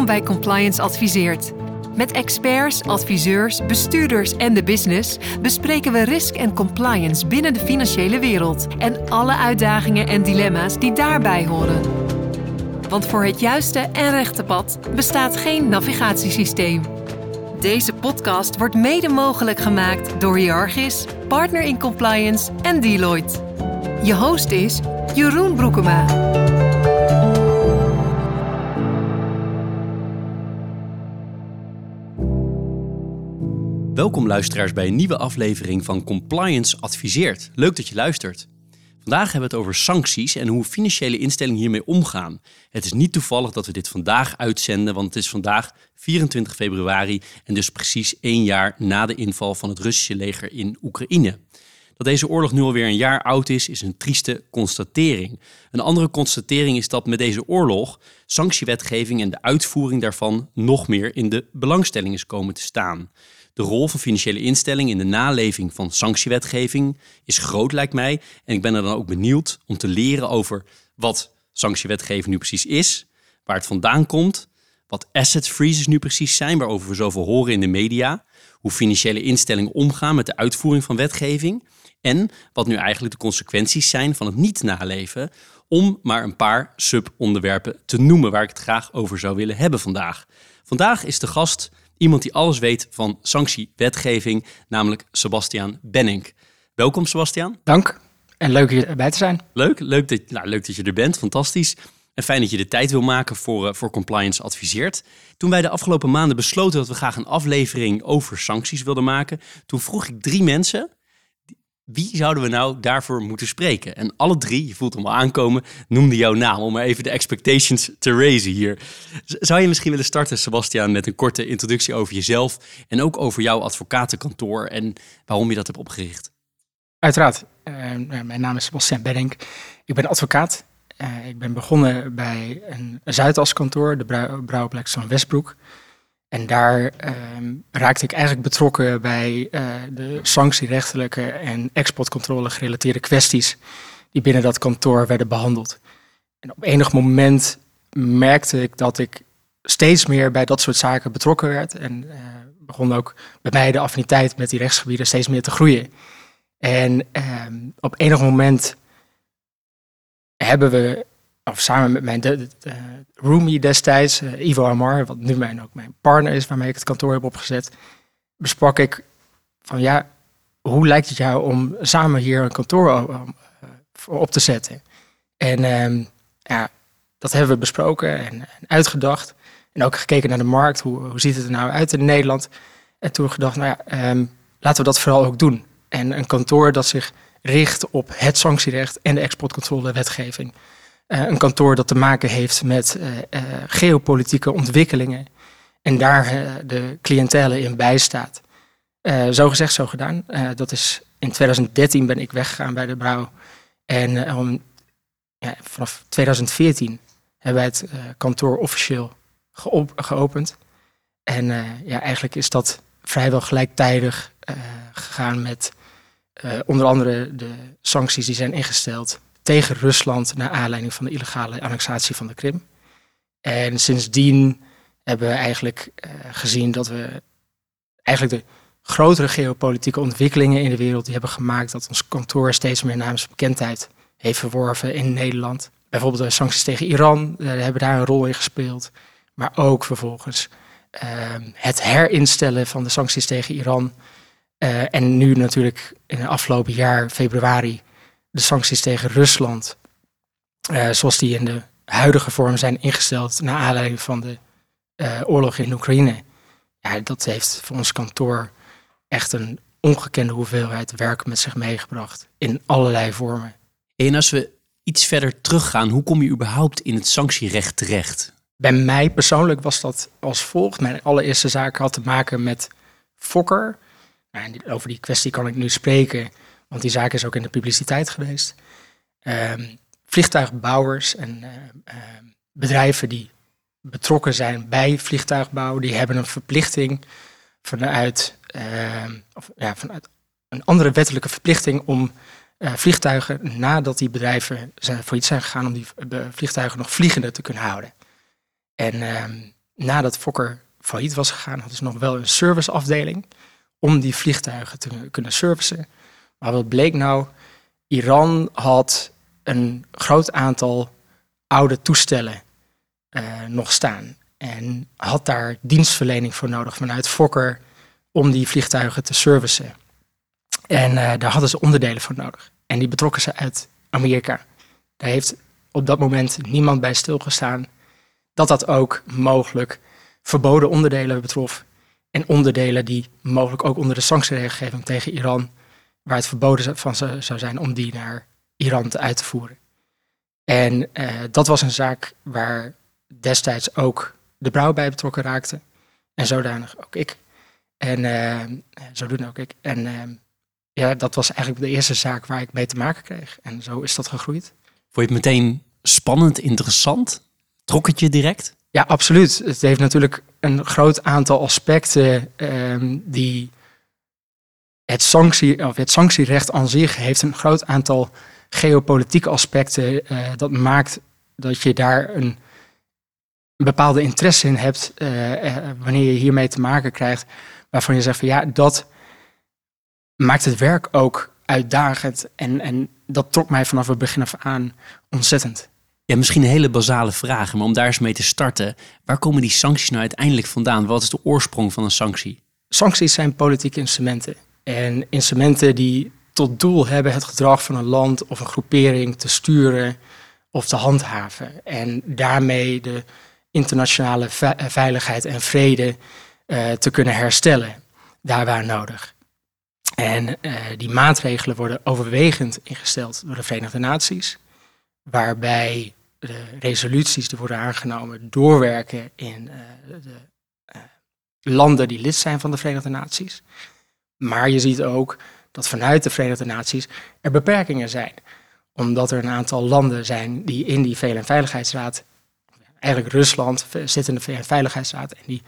Welkom bij Compliance Adviseert. Met experts, adviseurs, bestuurders en de business bespreken we risk en compliance binnen de financiële wereld en alle uitdagingen en dilemma's die daarbij horen. Want voor het juiste en rechte pad bestaat geen navigatiesysteem. Deze podcast wordt mede mogelijk gemaakt door Hiargis, Partner in Compliance en Deloitte. Je host is Jeroen Broekema. Welkom luisteraars bij een nieuwe aflevering van Compliance Adviseert. Leuk dat je luistert. Vandaag hebben we het over sancties en hoe financiële instellingen hiermee omgaan. Het is niet toevallig dat we dit vandaag uitzenden, want het is vandaag 24 februari en dus precies één jaar na de inval van het Russische leger in Oekraïne. Dat deze oorlog nu alweer een jaar oud is, is een trieste constatering. Een andere constatering is dat met deze oorlog sanctiewetgeving en de uitvoering daarvan nog meer in de belangstelling is komen te staan. De rol van financiële instellingen in de naleving van sanctiewetgeving is groot, lijkt mij. En ik ben er dan ook benieuwd om te leren over wat sanctiewetgeving nu precies is, waar het vandaan komt, wat asset freezes nu precies zijn, waarover we zoveel horen in de media, hoe financiële instellingen omgaan met de uitvoering van wetgeving en wat nu eigenlijk de consequenties zijn van het niet naleven, om maar een paar subonderwerpen te noemen waar ik het graag over zou willen hebben vandaag. Vandaag is de gast Iemand die alles weet van sanctiewetgeving, namelijk Sebastiaan Benning. Welkom Sebastiaan. Dank en leuk hier erbij te zijn. Leuk, leuk dat, nou, leuk dat je er bent, fantastisch. En fijn dat je de tijd wil maken voor, uh, voor Compliance Adviseert. Toen wij de afgelopen maanden besloten dat we graag een aflevering over sancties wilden maken, toen vroeg ik drie mensen wie zouden we nou daarvoor moeten spreken? En alle drie, je voelt hem al aankomen, noemden jouw naam om even de expectations te raisen hier. Zou je misschien willen starten, Sebastian, met een korte introductie over jezelf en ook over jouw advocatenkantoor en waarom je dat hebt opgericht? Uiteraard. Uh, mijn naam is Sebastian Benning. Ik ben advocaat. Uh, ik ben begonnen bij een Zuidas-kantoor, de Brouwerplex van Westbroek. En daar ehm, raakte ik eigenlijk betrokken bij uh, de sanctierechtelijke en exportcontrole gerelateerde kwesties die binnen dat kantoor werden behandeld. En op enig moment merkte ik dat ik steeds meer bij dat soort zaken betrokken werd. En uh, begon ook bij mij de affiniteit met die rechtsgebieden steeds meer te groeien. En uh, op enig moment hebben we of samen met mijn de, roomie destijds, uh, Ivo Amar, wat nu mijn, ook mijn partner is, waarmee ik het kantoor heb opgezet, besprak ik van ja, hoe lijkt het jou om samen hier een kantoor uh, op te zetten? En um, ja, dat hebben we besproken en, uitgedacht. En ook gekeken naar de markt, hoe, hoe ziet het er nou uit in Nederland? En toen gedacht, nou ja, um, laten we dat vooral ook doen. En een kantoor dat zich richt op het sanctierecht en de exportcontrole wetgeving. Eh, een kantoor dat te maken heeft met uh, uh, geopolitieke ontwikkelingen en daar de cliëntele in bijstaat. zo gezegd, zo gedaan. dat is in 2013 ben ik weggegaan bij de Brouw. En om, ja, vanaf 2014 hebben wij het kantoor officieel geopend. En ja, eigenlijk is dat vrijwel gelijktijdig gegaan met onder andere de sancties die zijn ingesteld tegen Rusland naar aanleiding van de illegale annexatie van de Krim. En sindsdien hebben we eigenlijk uh, gezien dat we eigenlijk de grotere geopolitieke ontwikkelingen in de wereld die hebben gemaakt dat ons kantoor steeds meer naamsbekendheid heeft verworven in Nederland. Bijvoorbeeld de sancties tegen Iran uh, hebben daar een rol in gespeeld. Maar ook vervolgens uh, het herinstellen van de sancties tegen Iran. Uh, en nu natuurlijk in het afgelopen jaar, februari, de sancties tegen Rusland, uh, zoals die in de huidige vorm zijn ingesteld naar aanleiding van de uh, oorlog in Oekraïne, ja, dat heeft voor ons kantoor echt een ongekende hoeveelheid werk met zich meegebracht in allerlei vormen. En als we iets verder teruggaan, hoe kom je überhaupt in het sanctierecht terecht? Bij mij persoonlijk was dat als volgt. Mijn allereerste zaak had te maken met Fokker. Nou, over die kwestie kan ik nu spreken want die zaak is ook in de publiciteit geweest. Um, vliegtuigbouwers en uh, uh, bedrijven die betrokken zijn bij vliegtuigbouw, die hebben een verplichting vanuit, uh, of, ja, vanuit een andere wettelijke verplichting om uh, vliegtuigen nadat die bedrijven zijn, iets zijn gegaan om die vliegtuigen nog vliegende te kunnen houden. En ehm, nadat Fokker failliet was gegaan, hadden ze nog wel een serviceafdeling om die vliegtuigen te kunnen servicen. Maar wat bleek nou? Iran had een groot aantal oude toestellen uh, nog staan. En had daar dienstverlening voor nodig vanuit Fokker om die vliegtuigen te servicen. En uh, daar hadden ze onderdelen voor nodig. En die betrokken ze uit Amerika. Daar heeft op dat moment niemand bij stilgestaan dat dat ook mogelijk verboden onderdelen betrof. En onderdelen die mogelijk ook onder de sanctieregelgeving tegen Iran, waar het verboden van zou zijn om die naar Iran te uit te voeren. En uh, dat was een zaak waar destijds ook de brouw bij betrokken raakte. En zodanig ook ik. En uh, zodoende ook ik. En uh, ja, dat was eigenlijk de eerste zaak waar ik mee te maken kreeg. En zo is dat gegroeid. Vond je het meteen spannend, interessant? Trok het je direct? Ja, absoluut. Het heeft natuurlijk een groot aantal aspecten um, die het, sanctie, of het sanctierecht aan zich heeft een groot aantal geopolitieke aspecten. Uh, dat maakt dat je daar een, bepaalde interesse in hebt uh, wanneer je hiermee te maken krijgt. Waarvan je zegt van ja, dat maakt het werk ook uitdagend. En, en dat trok mij vanaf het begin af aan ontzettend. Ja, misschien een hele basale vraag, maar om daar eens mee te starten. Waar komen die sancties nou uiteindelijk vandaan? Wat is de oorsprong van een sanctie? Sancties zijn politieke instrumenten. En instrumenten die tot doel hebben het gedrag van een land of een groepering te sturen of te handhaven. En daarmee de internationale veiligheid en vrede uh, te kunnen herstellen, daar waar nodig. En uh, die maatregelen worden overwegend ingesteld door de Verenigde Naties, waarbij de resoluties die worden aangenomen doorwerken in de landen die lid zijn van de Verenigde Naties. Maar je ziet ook dat vanuit de Verenigde Naties er beperkingen zijn. Omdat er een aantal landen zijn die in die VN-veiligheidsraad, eigenlijk Rusland zit in de VN-veiligheidsraad en die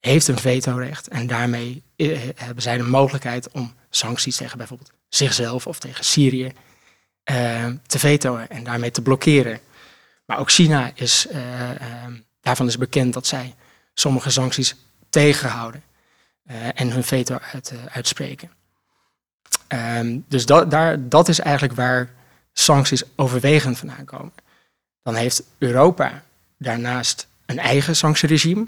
heeft een vetorecht. En daarmee eh, hebben zij de mogelijkheid om sancties tegen bijvoorbeeld zichzelf of tegen Syrië uh, te vetoen en daarmee te blokkeren. Maar ook China is, uh, daarvan is bekend dat zij sommige sancties tegenhouden en hun veto uit, uitspreken. Um, dus dat, daar, dat is eigenlijk waar sancties overwegend vandaan komen. Dan heeft Europa daarnaast een eigen sanctieregime.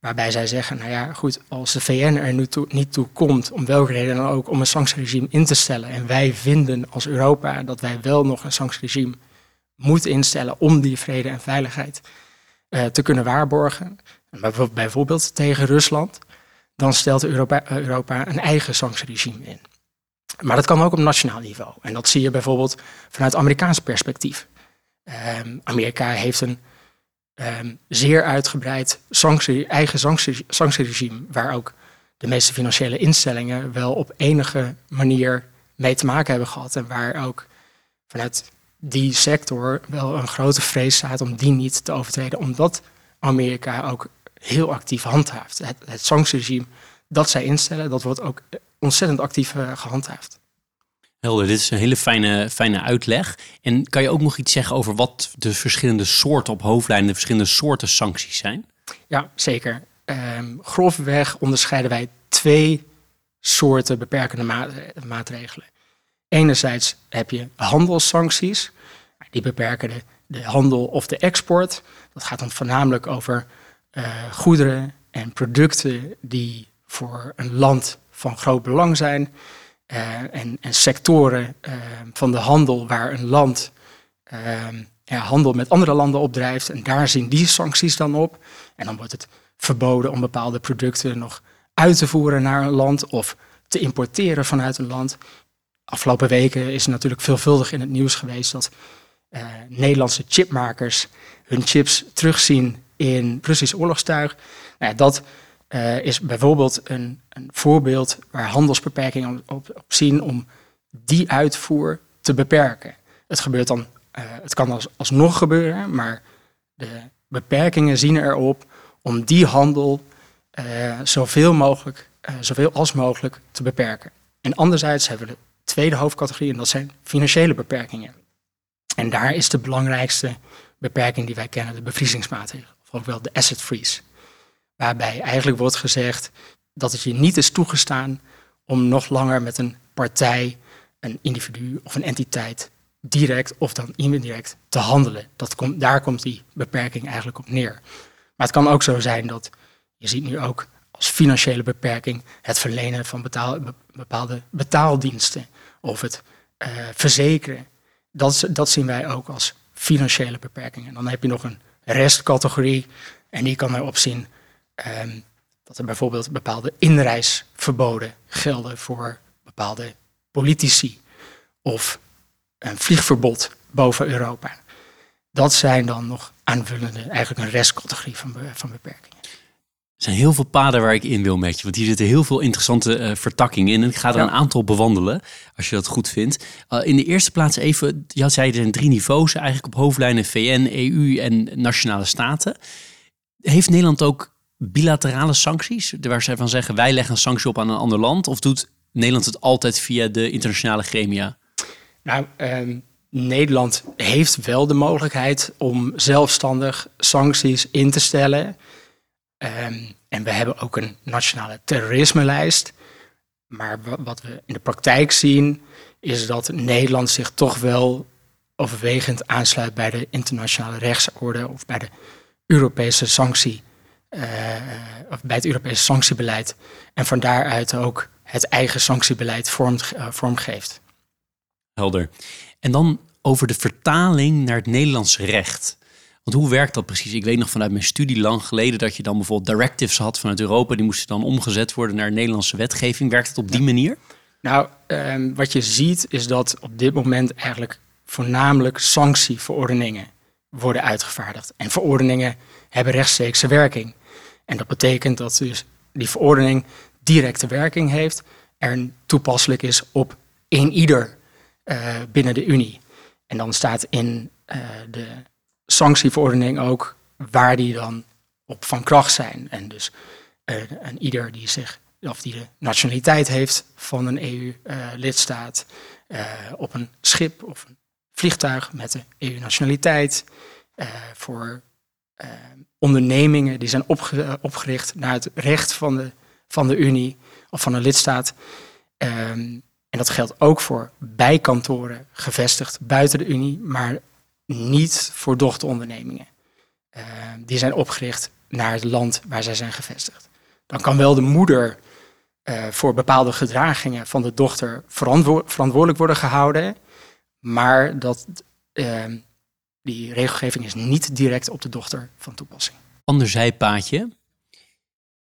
Waarbij zij zeggen, nou ja, goed, als de VN er nu toe, niet toe komt, om welke reden dan ook, om een sanctieregime in te stellen. En wij vinden als Europa dat wij wel nog een sanctieregime moeten instellen om die vrede en veiligheid uh, te kunnen waarborgen. Bijvoorbeeld tegen Rusland. Dan stelt Europa, Europa een eigen sanctieregime in. Maar dat kan ook op nationaal niveau. En dat zie je bijvoorbeeld vanuit Amerikaans perspectief. Um, Amerika heeft een um, zeer uitgebreid sanctie, eigen sanctie, sanctieregime, waar ook de meeste financiële instellingen wel op enige manier mee te maken hebben gehad. En waar ook vanuit die sector wel een grote vrees staat om die niet te overtreden, omdat Amerika ook heel actief handhaaft. Het, het sanctieregime dat zij instellen, dat wordt ook ontzettend actief uh, gehandhaafd. Helder, dit is een hele fijne, fijne uitleg. En kan je ook nog iets zeggen over wat de verschillende soorten op hoofdlijnen, de verschillende soorten sancties zijn? Ja, zeker. Um, grofweg onderscheiden wij twee soorten beperkende ma maatregelen. Enerzijds heb je handelssancties. Die beperken de, de, handel of de export. Dat gaat dan voornamelijk over uh, goederen en producten die voor een land van groot belang zijn. Uh, en, en, sectoren uh, van de handel waar een land ja, handel met andere landen opdrijft. En daar zien die sancties dan op. En dan wordt het verboden om bepaalde producten nog uit te voeren naar een land of te importeren vanuit een land. Afgelopen weken is natuurlijk veelvuldig in het nieuws geweest dat Nederlandse chipmakers hun chips terugzien in Russisch oorlogstuig. Nou ja, dat uh, is bijvoorbeeld een, een, voorbeeld waar handelsbeperkingen op, op, zien om die uitvoer te beperken. Het gebeurt dan, uh, het kan als, alsnog gebeuren, maar de beperkingen zien erop om die handel uh, zoveel mogelijk, zoveel als mogelijk te beperken. En anderzijds hebben we de tweede hoofdcategorie en dat zijn financiële beperkingen. En daar is de belangrijkste beperking die wij kennen de bevriezingsmaatregel, ook wel de asset freeze. waarbij eigenlijk wordt gezegd dat het je niet is toegestaan om nog langer met een partij, een individu of een entiteit direct of dan indirect te handelen. Dat komt, daar komt die beperking eigenlijk op neer. Maar het kan ook zo zijn dat, je ziet nu ook als financiële beperking, het verlenen van bepaalde betaaldiensten of het uh, verzekeren. Dat, dat zien wij ook als financiële beperkingen. Dan heb je nog een restcategorie en die kan erop zien um, dat er bijvoorbeeld bepaalde inreisverboden gelden voor bepaalde politici of een vliegverbod boven Europa. Dat zijn dan nog aanvullende, eigenlijk een restcategorie van, van beperkingen. Er zijn heel veel paden waar ik in wil met je, want hier zitten heel veel interessante uh, vertakkingen in. En ik ga er een aantal bewandelen, als je dat goed vindt. Uh, in de eerste plaats even, je zei er zijn drie niveaus, eigenlijk op hoofdlijnen VN, EU en nationale staten. Heeft Nederland ook bilaterale sancties, waar zij van zeggen wij leggen een sanctie op aan een ander land? Of doet Nederland het altijd via de internationale gremia? Nou, um, Nederland heeft wel de mogelijkheid om zelfstandig sancties in te stellen. Um, en we hebben ook een nationale terrorismelijst. Maar wat we in de praktijk zien, is dat Nederland zich toch wel overwegend aansluit bij de internationale rechtsorde of bij de Europese sanctie. Uh, of bij het Europese sanctiebeleid. En van daaruit ook het eigen sanctiebeleid vormt, uh, vormgeeft. Helder. En dan over de vertaling naar het Nederlands recht. Want hoe werkt dat precies? Ik weet nog vanuit mijn studie lang geleden dat je dan bijvoorbeeld directives had vanuit Europa. Die moesten dan omgezet worden naar Nederlandse wetgeving. Werkt het op die manier? Nou, um, wat je ziet is dat op dit moment eigenlijk voornamelijk sanctieverordeningen worden uitgevaardigd. En verordeningen hebben rechtstreekse werking. En dat betekent dat dus die verordening directe werking heeft, er toepasselijk is op een ieder uh, binnen de Unie. En dan staat in uh, de sanctieverordening ook waar die dan op van kracht zijn. En dus uh, en ieder die zich of die de nationaliteit heeft van een EU-lidstaat op een schip of een vliegtuig met de EU-nationaliteit voor ondernemingen die zijn opge opgericht naar het recht van de, van de Unie of van een lidstaat. Um, en dat geldt ook voor bijkantoren gevestigd buiten de Unie, maar niet voor dochterondernemingen. Uh, die zijn opgericht naar het land waar zij zijn gevestigd. Dan kan wel de moeder uh, voor bepaalde gedragingen van de dochter verantwo verantwoordelijk worden gehouden, maar dat, uh, die regelgeving is niet direct op de dochter van toepassing. Ander zijpaadje.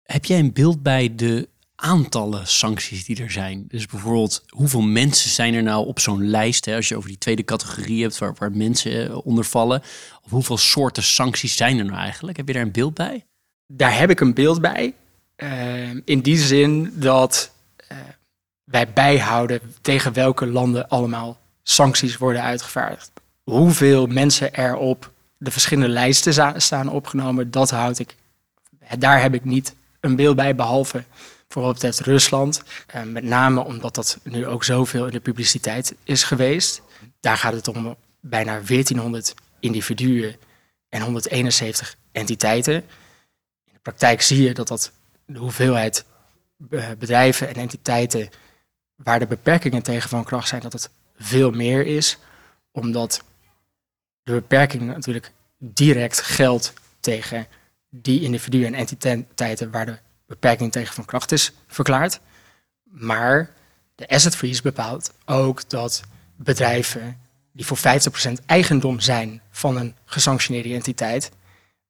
Heb jij een beeld bij de aantallen sancties die er zijn. Dus bijvoorbeeld, hoeveel mensen zijn er nou op zo'n lijst? Hè, als je over die tweede categorie hebt waar, waar mensen eh, onder vallen. Of hoeveel soorten sancties zijn er nou eigenlijk? Heb je daar een beeld bij? Daar heb ik een beeld bij. Uh, in die zin dat uh, wij bijhouden tegen welke landen allemaal sancties worden uitgevaardigd. Hoeveel mensen er op de verschillende lijsten staan opgenomen, dat houd ik. Daar heb ik niet een beeld bij, behalve voor wat betreft Rusland. Uh, met name omdat dat nu ook zoveel in de publiciteit is geweest. Daar gaat het om bijna 1400 individuen en 171 entiteiten. In de praktijk zie je dat dat de hoeveelheid eh, bedrijven en entiteiten waar de beperkingen tegen van kracht zijn, dat het veel meer is. Omdat de beperking natuurlijk direct geldt tegen die individuen en entiteiten waar de beperking tegen van kracht is verklaard. Maar de asset freeze bepaalt ook dat bedrijven die voor 50% eigendom zijn van een gesanctioneerde entiteit,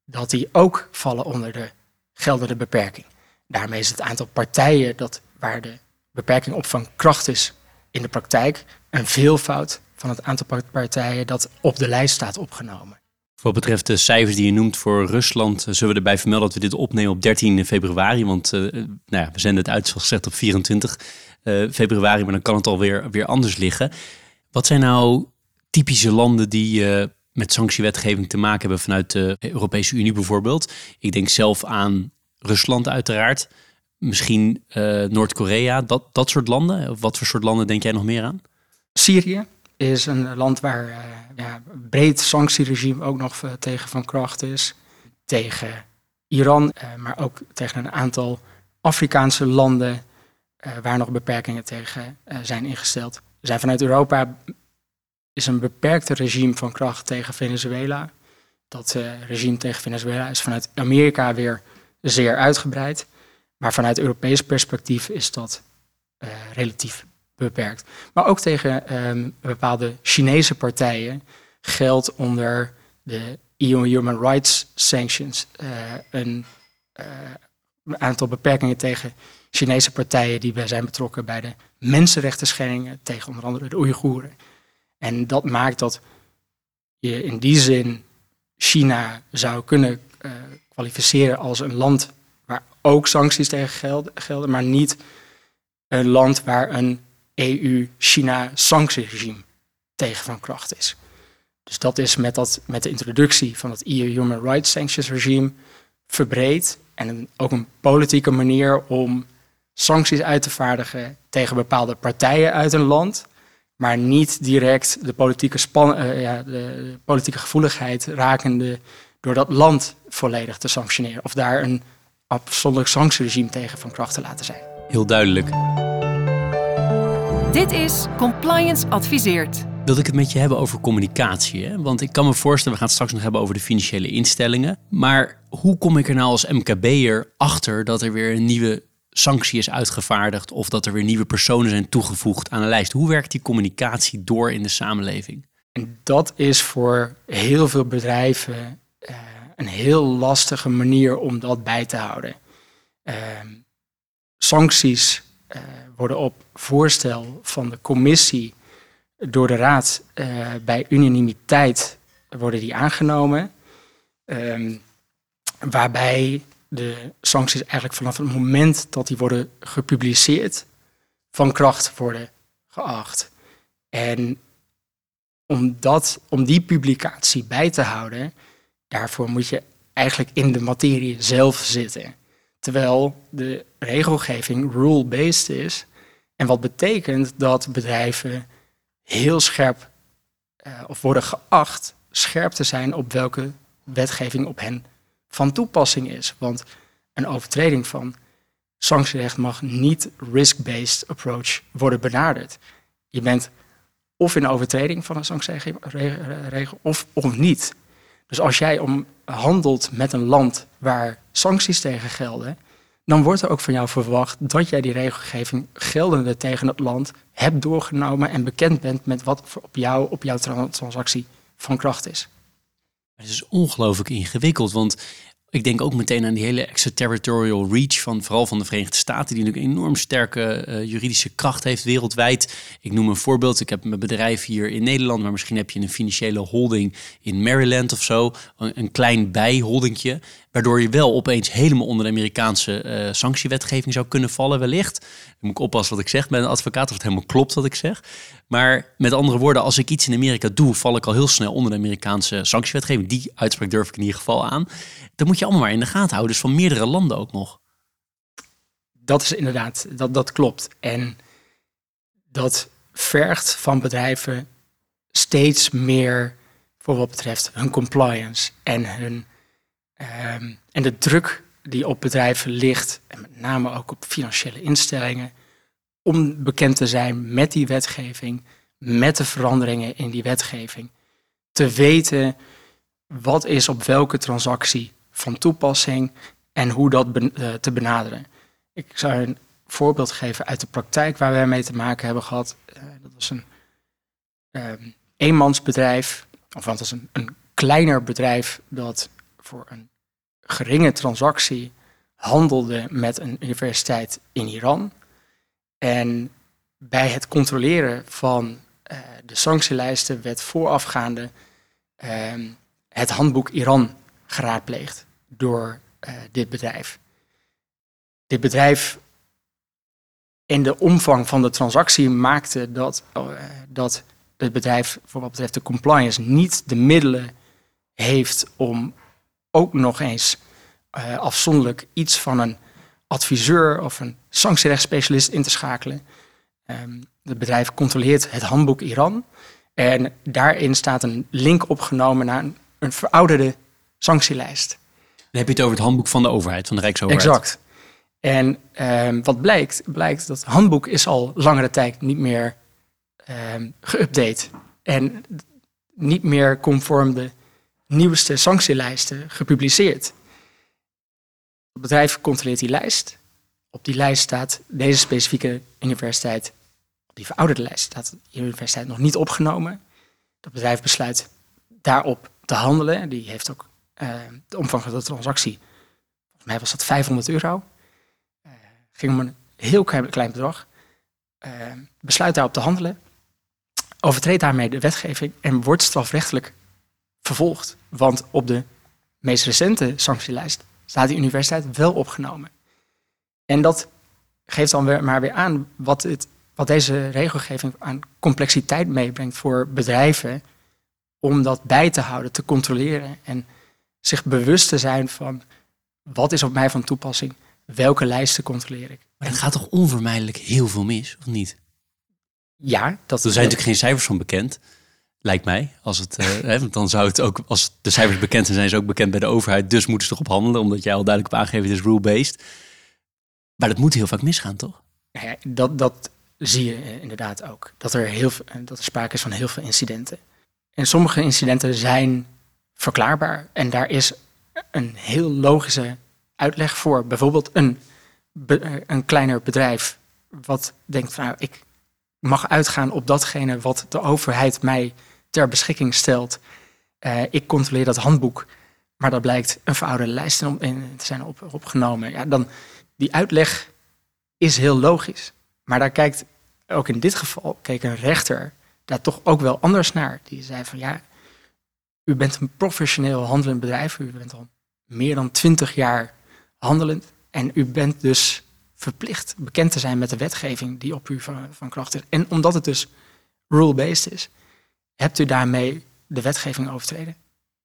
dat die ook vallen onder de geldende beperking. Daarmee is het aantal partijen dat, waar de beperking op van kracht is in de praktijk een veelvoud van het aantal partijen dat op de lijst staat opgenomen. Wat betreft de cijfers die je noemt voor Rusland, eh, zullen we erbij vermelden dat we dit opnemen op 13 februari. Want uh, nou ja, we zenden het uit, zoals gezegd, op 24 uh, februari, maar dan kan het alweer weer anders liggen. Wat zijn nou typische landen die met sanctiewetgeving te maken hebben vanuit de Europese Unie bijvoorbeeld? Ik denk zelf aan Rusland uiteraard, misschien Noord-Korea, dat, dat soort landen. Wat voor soort landen denk jij nog meer aan? Syrië, is een land waar uh, ja, breed sanctieregime ook nog uh, tegen van kracht is. Tegen Iran, maar ook tegen een aantal Afrikaanse landen waar nog beperkingen tegen zijn ingesteld. Er zijn vanuit Europa is een beperkte regime van kracht tegen Venezuela. Dat regime tegen Venezuela is vanuit Amerika weer zeer uitgebreid. Maar vanuit Europees perspectief is dat relatief beperkt. Maar ook tegen ehm, bepaalde Chinese partijen geldt onder de EU Human Rights Sanctions uh, een uh, aantal beperkingen tegen Chinese partijen die zijn betrokken bij de mensenrechten schendingen tegen onder andere de Oeigoeren. En dat maakt dat je in die zin China zou kunnen uh, kwalificeren als een land waar ook sancties tegen gelden, maar niet een land waar een EU-China-sanctieregime tegen van kracht is. Dus dat is met, dat, met de introductie van het EU Human Rights Sanctions regime verbreed en ook een politieke manier om sancties uit te vaardigen tegen bepaalde partijen uit een land, maar niet direct de politieke, span, uh, ja, de politieke gevoeligheid rakende door dat land volledig te sanctioneren of daar een afzonderlijk sanctieregime tegen van kracht te laten zijn. Heel duidelijk. Dit is Compliance Adviseert. Wilde ik het met je hebben over communicatie? Hè? Want ik kan me voorstellen, we gaan het straks nog hebben over de financiële instellingen. Maar hoe kom ik er nou als MKB'er achter dat er weer een nieuwe sanctie is uitgevaardigd of dat er weer nieuwe personen zijn toegevoegd aan een lijst? Hoe werkt die communicatie door in de samenleving? En dat is voor heel veel bedrijven uh, een heel lastige manier om dat bij te houden. Uh, sancties uh, worden op voorstel van de commissie door de Raad uh, bij unanimiteit worden die aangenomen. Um, waarbij de sancties eigenlijk vanaf het moment dat die worden gepubliceerd van kracht worden geacht. En om, dat, om die publicatie bij te houden, daarvoor moet je eigenlijk in de materie zelf zitten. Terwijl de regelgeving rule-based is. En wat betekent dat bedrijven heel scherp uh, of worden geacht scherp te zijn op welke wetgeving op hen van toepassing is. Want een overtreding van sanctierecht mag niet risk-based approach worden benaderd. Je bent of in overtreding van een sanctieregel of, of niet. Dus als jij om handelt met een land waar sancties tegen gelden, dan wordt er ook van jou verwacht dat jij die regelgeving geldende tegen het land hebt doorgenomen en bekend bent met wat op jou, op jouw transactie van kracht is. Het is ongelooflijk ingewikkeld, want ik denk ook meteen aan die hele extraterritorial reach van vooral van de Verenigde Staten, die natuurlijk enorm sterke uh, juridische kracht heeft wereldwijd. Ik noem een voorbeeld. Ik heb mijn bedrijf hier in Nederland, maar misschien heb je een financiële holding in Maryland of zo. Een, een klein bijholdingje, waardoor je wel opeens helemaal onder de Amerikaanse uh, sanctiewetgeving zou kunnen vallen, wellicht. Dan moet ik oppassen wat ik zeg bij een advocaat, of het helemaal klopt wat ik zeg. Maar met andere woorden, als ik iets in Amerika doe, val ik al heel snel onder de Amerikaanse sanctiewetgeving. Die uitspraak durf ik in ieder geval aan. Dan moet je allemaal maar in de gaten houden. Dus van meerdere landen ook nog. Dat is inderdaad, dat, dat klopt. En dat vergt van bedrijven steeds meer voor wat betreft hun compliance en, hun, um, en de druk die op bedrijven ligt, en met name ook op financiële instellingen, om bekend te zijn met die wetgeving, met de veranderingen in die wetgeving. Te weten wat is op welke transactie van toepassing en hoe dat eh, te benaderen. Ik zou een voorbeeld geven uit de praktijk waar wij mee te maken hebben gehad. Uh, dat was een uh, eenmansbedrijf, of want was een, een kleiner bedrijf dat voor een geringe transactie handelde met een universiteit in Iran. En bij het controleren van uh, de sanctielijsten werd voorafgaande uh, het handboek Iran geraadpleegd door uh, dit bedrijf. Dit bedrijf in de omvang van de transactie maakte dat, dat het bedrijf voor wat betreft de compliance niet de middelen heeft om ook nog eens afzonderlijk iets van een adviseur of een sanctierechtsspecialist in te schakelen. Um, het bedrijf controleert het handboek Iran. En daarin staat een link opgenomen naar een, een verouderde sanctielijst. heb je het over het handboek van de overheid, van de Rijksoverheid. Exact. En ehm, wat blijkt, blijkt dat het handboek is al langere tijd niet meer ehm, geüpdate. En niet meer conform de nieuwste sanctielijsten gepubliceerd. Het bedrijf controleert die lijst. Op die lijst staat deze specifieke universiteit, op die verouderde lijst staat de universiteit nog niet opgenomen. Dat bedrijf besluit daarop te handelen. Die heeft ook uh, de omvang van de transactie, volgens mij was dat 500 euro. Uh, ging om een heel klein, bedrag. Uh, besluit daarop te handelen. Overtreedt daarmee de wetgeving en wordt strafrechtelijk vervolgd. Want op de meest recente sanctielijst staat die universiteit wel opgenomen. En dat geeft dan weer, maar weer aan wat, het, wat deze regelgeving aan complexiteit meebrengt voor bedrijven om dat bij te houden, te controleren en zich bewust te zijn van wat is op mij van toepassing, welke lijsten controleer ik. Maar het gaat toch onvermijdelijk heel veel mis, of niet? Ja, dat er zijn natuurlijk geen cijfers van bekend, lijkt mij. Als het, uh, hè, want dan zou het ook, als de cijfers bekend zijn, zijn ze ook bekend bij de overheid. Dus moeten ze toch op handelen, omdat jij al duidelijk op aangegeven het is rule-based. Maar dat moet heel vaak misgaan, toch? Ja, dat, dat zie je eh, inderdaad ook. Dat er, heel, dat er sprake is van heel veel incidenten. En sommige incidenten zijn verklaarbaar. En daar is een heel logische uitleg voor. Bijvoorbeeld een, een kleiner bedrijf wat denkt van nou, ik mag uitgaan op datgene wat de overheid mij ter beschikking stelt. Uh, ik controleer dat handboek, maar dat blijkt een verouderde lijst te zijn op, opgenomen. Ja, dan, die uitleg is heel logisch. Maar daar kijkt, ook in dit geval, keek een rechter daar toch ook wel anders naar. Die zei van ja, u bent een professioneel handelend bedrijf. U bent al meer dan twintig jaar handelend. En u bent dus verplicht bekend te zijn met de wetgeving die op u van, van kracht is. En omdat het dus rule-based is, hebt u daarmee de wetgeving overtreden.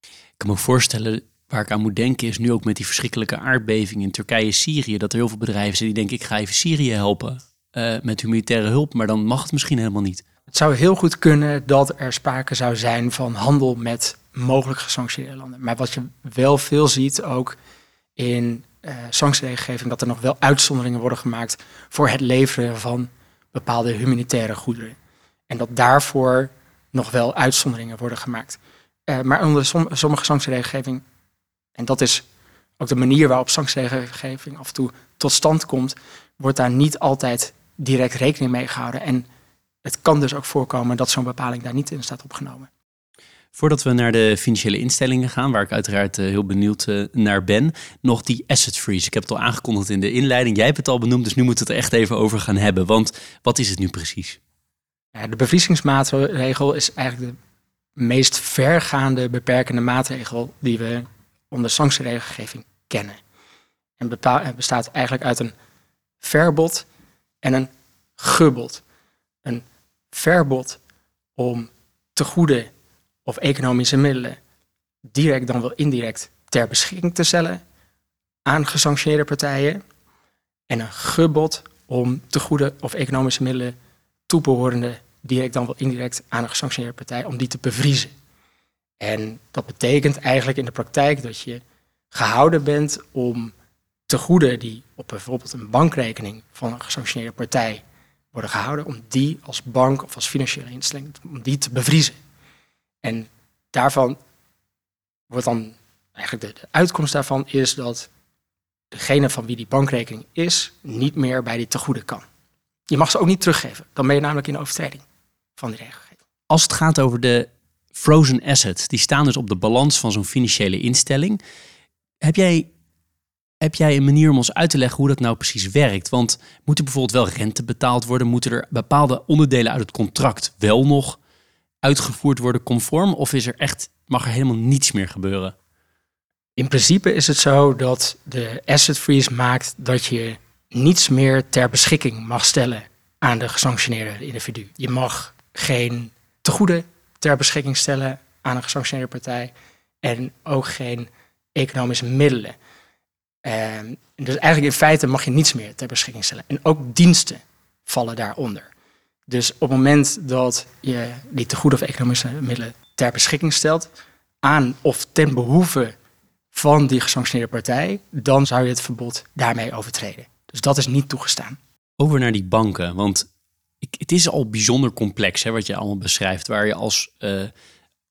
Ik kan me voorstellen, waar ik aan moet denken, is nu ook met die verschrikkelijke aardbeving in Turkije, Syrië, dat er heel veel bedrijven zijn die denken, ik ga even Syrië helpen uh, met humanitaire hulp, maar dan mag het misschien helemaal niet. Het zou heel goed kunnen dat er sprake zou zijn van handel met mogelijk gesanctioneerde landen. Maar wat je wel veel ziet ook in uh, sanctieregelgeving, dat er nog wel uitzonderingen worden gemaakt voor het leveren van bepaalde humanitaire goederen. En dat daarvoor nog wel uitzonderingen worden gemaakt. Uh, maar onder som, sommige sanctieregelgeving, en dat is ook de manier waarop sanctieregelgeving af en toe tot stand komt, wordt daar niet altijd direct rekening mee gehouden. En het kan dus ook voorkomen dat zo'n bepaling daar niet in staat opgenomen. Voordat we naar de financiële instellingen gaan, waar ik uiteraard eh, heel benieuwd eh, naar ben, nog die asset freeze. Ik heb het al aangekondigd in de inleiding. Jij hebt het al benoemd, dus nu moeten we het er echt even over gaan hebben. Want wat is het nu precies? De bevriezingsmaatregel is eigenlijk de meest vergaande beperkende maatregel die we onder sanctieregelgeving kennen. En bestaat eigenlijk uit een verbod en een gebod. Een verbod om te goede of economische middelen direct dan wel indirect ter beschikking te stellen aan gesanctioneerde partijen. En een gebod om te goede of economische middelen toebehorende direct dan wel indirect aan een gesanctioneerde partij om die te bevriezen. En dat betekent eigenlijk in de praktijk dat je gehouden bent om te goede die op bijvoorbeeld een bankrekening van een gesanctioneerde partij worden gehouden, om die als bank of als financiële instelling, om die te bevriezen. En daarvan wordt dan eigenlijk de, de uitkomst daarvan is dat degene van wie die bankrekening is, niet meer bij die tegoeden kan. Je mag ze ook niet teruggeven. Dan ben je namelijk in overtreding van die regelgeving. Als het gaat over de frozen assets, die staan dus op de balans van zo'n financiële instelling. Heb jij, heb jij een manier om ons uit te leggen hoe dat nou precies werkt? Want moet er bijvoorbeeld wel rente betaald worden? Moeten er bepaalde onderdelen uit het contract wel nog uitgevoerd worden conform? Of is er echt, mag er helemaal niets meer gebeuren? In principe is het zo dat de asset freeze maakt dat je niets meer ter beschikking mag stellen aan de gesanctioneerde individu. Je mag geen tegoeden ter beschikking stellen aan een gesanctioneerde partij en ook geen economische middelen. Um, dus eigenlijk in feite mag je niets meer ter beschikking stellen. En ook diensten vallen daaronder. Dus op het moment dat je die tegoeden of economische middelen ter beschikking stelt aan of ten behoeve van die gesanctioneerde partij, dan zou je het verbod daarmee overtreden. Dus dat is niet toegestaan. Over naar die banken, want het is al bijzonder complex hè, wat je allemaal beschrijft, waar je als uh,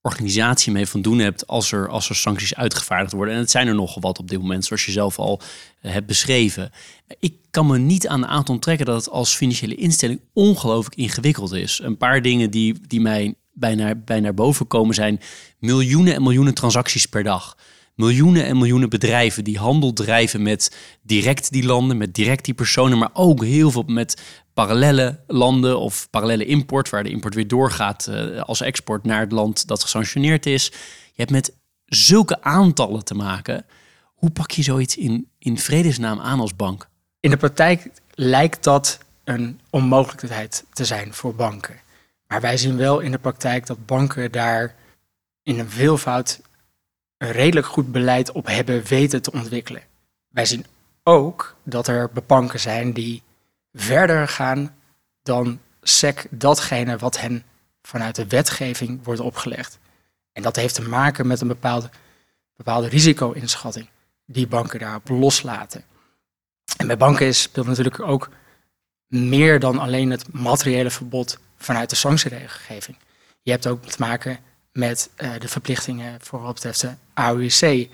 organisatie mee van doen hebt als er, als er sancties uitgevaardigd worden. En het zijn er nogal wat op dit moment, zoals je zelf al uh, hebt beschreven. Ik kan me niet aan de aantal onttrekken dat het als financiële instelling ongelooflijk ingewikkeld is. Een paar dingen die, die mij bijna, bijna boven komen zijn miljoenen en miljoenen transacties per dag miljoenen en miljoenen bedrijven die handel drijven met direct die landen, met direct die personen, maar ook heel veel met parallele landen of parallele import, waar de import weer doorgaat uh, als export naar het land dat gesanctioneerd is. Je hebt met zulke aantallen te maken. Hoe pak je zoiets in, in vredesnaam aan als bank? In de praktijk lijkt dat een onmogelijkheid te zijn voor banken. Maar wij zien wel in de praktijk dat banken daar in een veelvoud een redelijk goed beleid op hebben weten te ontwikkelen. Wij zien ook dat er banken zijn die verder gaan dan SEC datgene wat hen vanuit de wetgeving wordt opgelegd. En dat heeft te maken met een bepaalde, bepaalde risico-inschatting die banken daarop loslaten. En bij banken speelt natuurlijk ook meer dan alleen het materiële verbod vanuit de sanctieregelgeving. Je hebt ook te maken met uh, de verplichtingen voor wat betreft de AUC.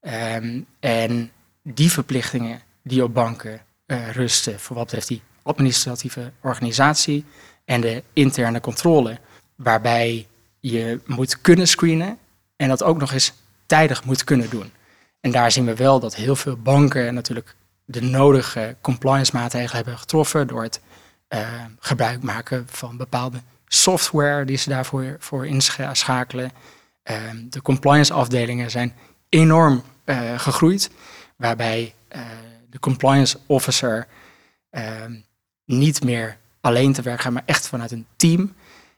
Ehm, en die verplichtingen die op banken uh, rusten voor wat betreft die administratieve organisatie en de interne controle, waarbij je moet kunnen screenen en dat ook nog eens tijdig moet kunnen doen. En daar zien we wel dat heel veel banken natuurlijk de nodige compliance maatregelen hebben getroffen door het uh, gebruik maken van bepaalde software die ze daarvoor voor inschakelen. Ehm, de compliance afdelingen zijn enorm uh, gegroeid, waarbij uh, de compliance officer ehm, niet meer alleen te werk gaat, maar echt vanuit een team.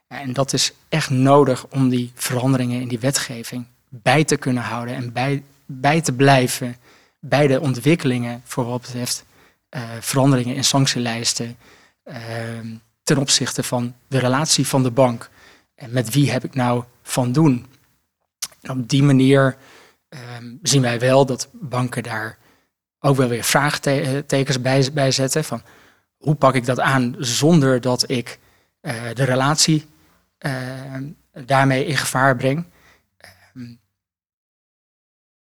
En dat is echt nodig om die veranderingen in die wetgeving bij te kunnen houden en bij, bij te blijven bij de ontwikkelingen voor wat betreft uh, veranderingen in sanctielijsten, ehm, ten opzichte van de relatie van de bank. En met wie heb ik nou van doen? En op die manier um, zien wij wel dat banken daar ook wel weer vraagtekens bij, bij zetten. Van hoe pak ik dat aan zonder dat ik uh, de relatie uh, daarmee in gevaar breng? Um,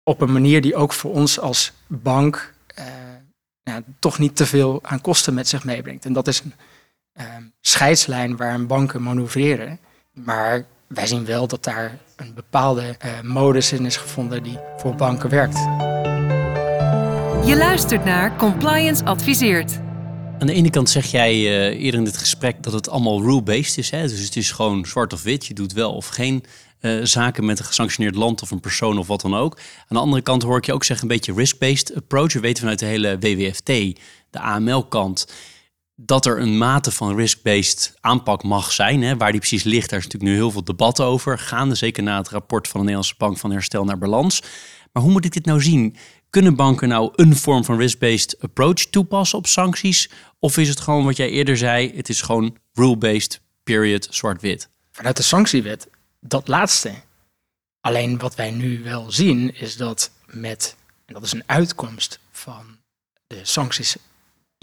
op een manier die ook voor ons als bank uh, ja, toch niet te veel aan kosten met zich meebrengt. En dat is een Ehm, scheidslijn waarin banken manoeuvreren. Maar wij zien wel dat daar een bepaalde uh, modus in is gevonden die voor banken werkt. Je luistert naar Compliance Adviseert. Aan de ene kant zeg jij uh, eerder in dit gesprek dat het allemaal rule-based is. Hè? Dus het is gewoon zwart of wit. Je doet wel of geen uh, zaken met een gesanctioneerd land of een persoon of wat dan ook. Aan de andere kant hoor ik je ook zeggen een beetje risk-based approach. We weten vanuit de hele WWFT, de AML-kant dat er een mate van risk-based aanpak mag zijn. Hè, waar die precies ligt, daar is natuurlijk nu heel veel debat over. Gaande zeker na het rapport van de Nederlandse Bank van Herstel naar Balans. Maar hoe moet ik dit nou zien? Kunnen banken nou een vorm van risk-based approach toepassen op sancties? Of is het gewoon wat jij eerder zei, het is gewoon rule-based, period, zwart-wit? Vanuit de sanctiewet, dat laatste. Alleen wat wij nu wel zien is dat met, en dat is een uitkomst van de sancties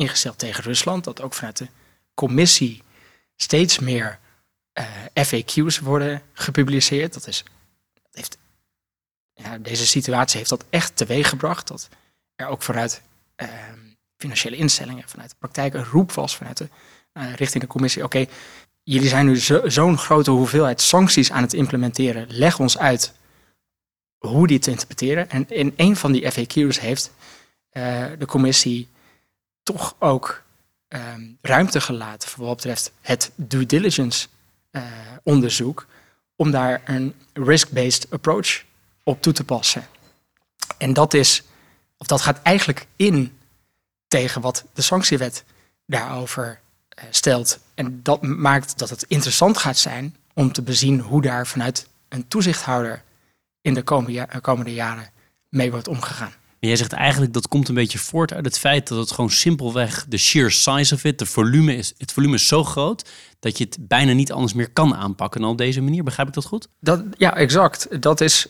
ingesteld tegen Rusland. Dat ook vanuit de commissie steeds meer eh, FAQ's worden gepubliceerd. Dat is, heeft, ja, deze situatie heeft dat echt teweeggebracht. Dat er ook vanuit uh, financiële instellingen, vanuit de praktijk een roep was vanuit de, uh, richting de commissie. Oké, jullie zijn nu zo'n grote hoeveelheid sancties aan het implementeren. Leg ons uit hoe die te interpreteren. En in een van die FAQ's heeft uh, de commissie ook um, ruimte gelaten voor wat betreft het due diligence uh, onderzoek, om daar een risk-based approach op toe te passen. En dat is, of dat gaat eigenlijk in tegen wat de sanctiewet daarover uh, stelt. En dat maakt dat het interessant gaat zijn om te bezien hoe daar vanuit een toezichthouder in de komende jaren mee wordt omgegaan. En jij zegt eigenlijk dat komt een beetje voort uit het feit dat het gewoon simpelweg de sheer size of it, de volume is, het volume is zo groot dat je het bijna niet anders meer kan aanpakken dan op deze manier. Begrijp ik dat goed? Dat, ja, exact. Dat is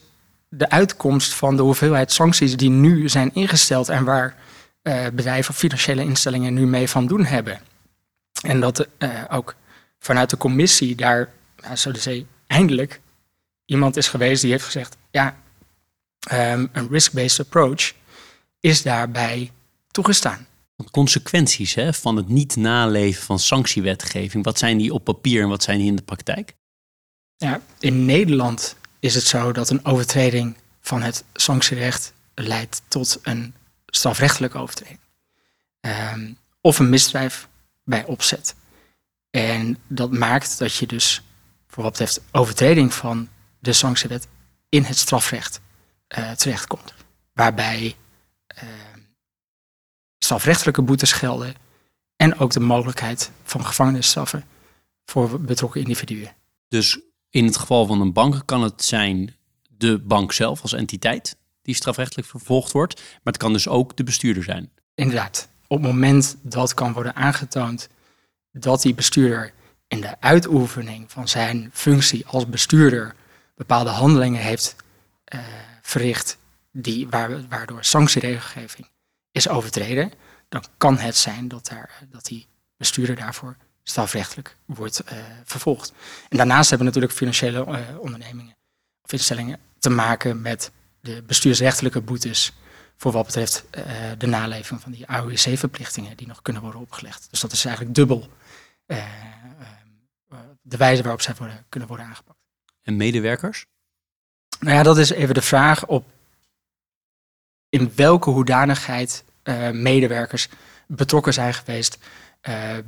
de uitkomst van de hoeveelheid sancties die nu zijn ingesteld en waar uh, bedrijven of financiële instellingen nu mee van doen hebben. En dat uh, ook vanuit de commissie daar, nou, te zeggen, eindelijk iemand is geweest die heeft gezegd: ja, um, een risk-based approach is daarbij toegestaan. Consequenties hè, van het niet naleven van sanctiewetgeving, wat zijn die op papier en wat zijn die in de praktijk? Ja, in Nederland is het zo dat een overtreding van het sanctierecht leidt tot een strafrechtelijke overtreding. Um, of een misdrijf bij opzet. En dat maakt dat je dus voor wat betreft overtreding van de sanctiewet in het strafrecht uh, terechtkomt. Waarbij strafrechtelijke boetes gelden en ook de mogelijkheid van gevangenisstraffen voor betrokken individuen. Dus in het geval van een bank kan het zijn de bank zelf als entiteit die strafrechtelijk vervolgd wordt, maar het kan dus ook de bestuurder zijn. Inderdaad. Op het moment dat kan worden aangetoond dat die bestuurder in de uitoefening van zijn functie als bestuurder bepaalde handelingen heeft uh, verricht die, waardoor sanctieregelgeving is overtreden, dan kan het zijn dat, daar, dat die bestuurder daarvoor strafrechtelijk wordt uh, vervolgd. En daarnaast hebben natuurlijk financiële uh, ondernemingen of instellingen te maken met de bestuursrechtelijke boetes voor wat betreft uh, de naleving van die AOC-verplichtingen die nog kunnen worden opgelegd. Dus dat is eigenlijk dubbel de wijze waarop zij worden, kunnen worden aangepakt. En medewerkers? Nou ja, dat is even de vraag op in welke hoedanigheid medewerkers betrokken zijn geweest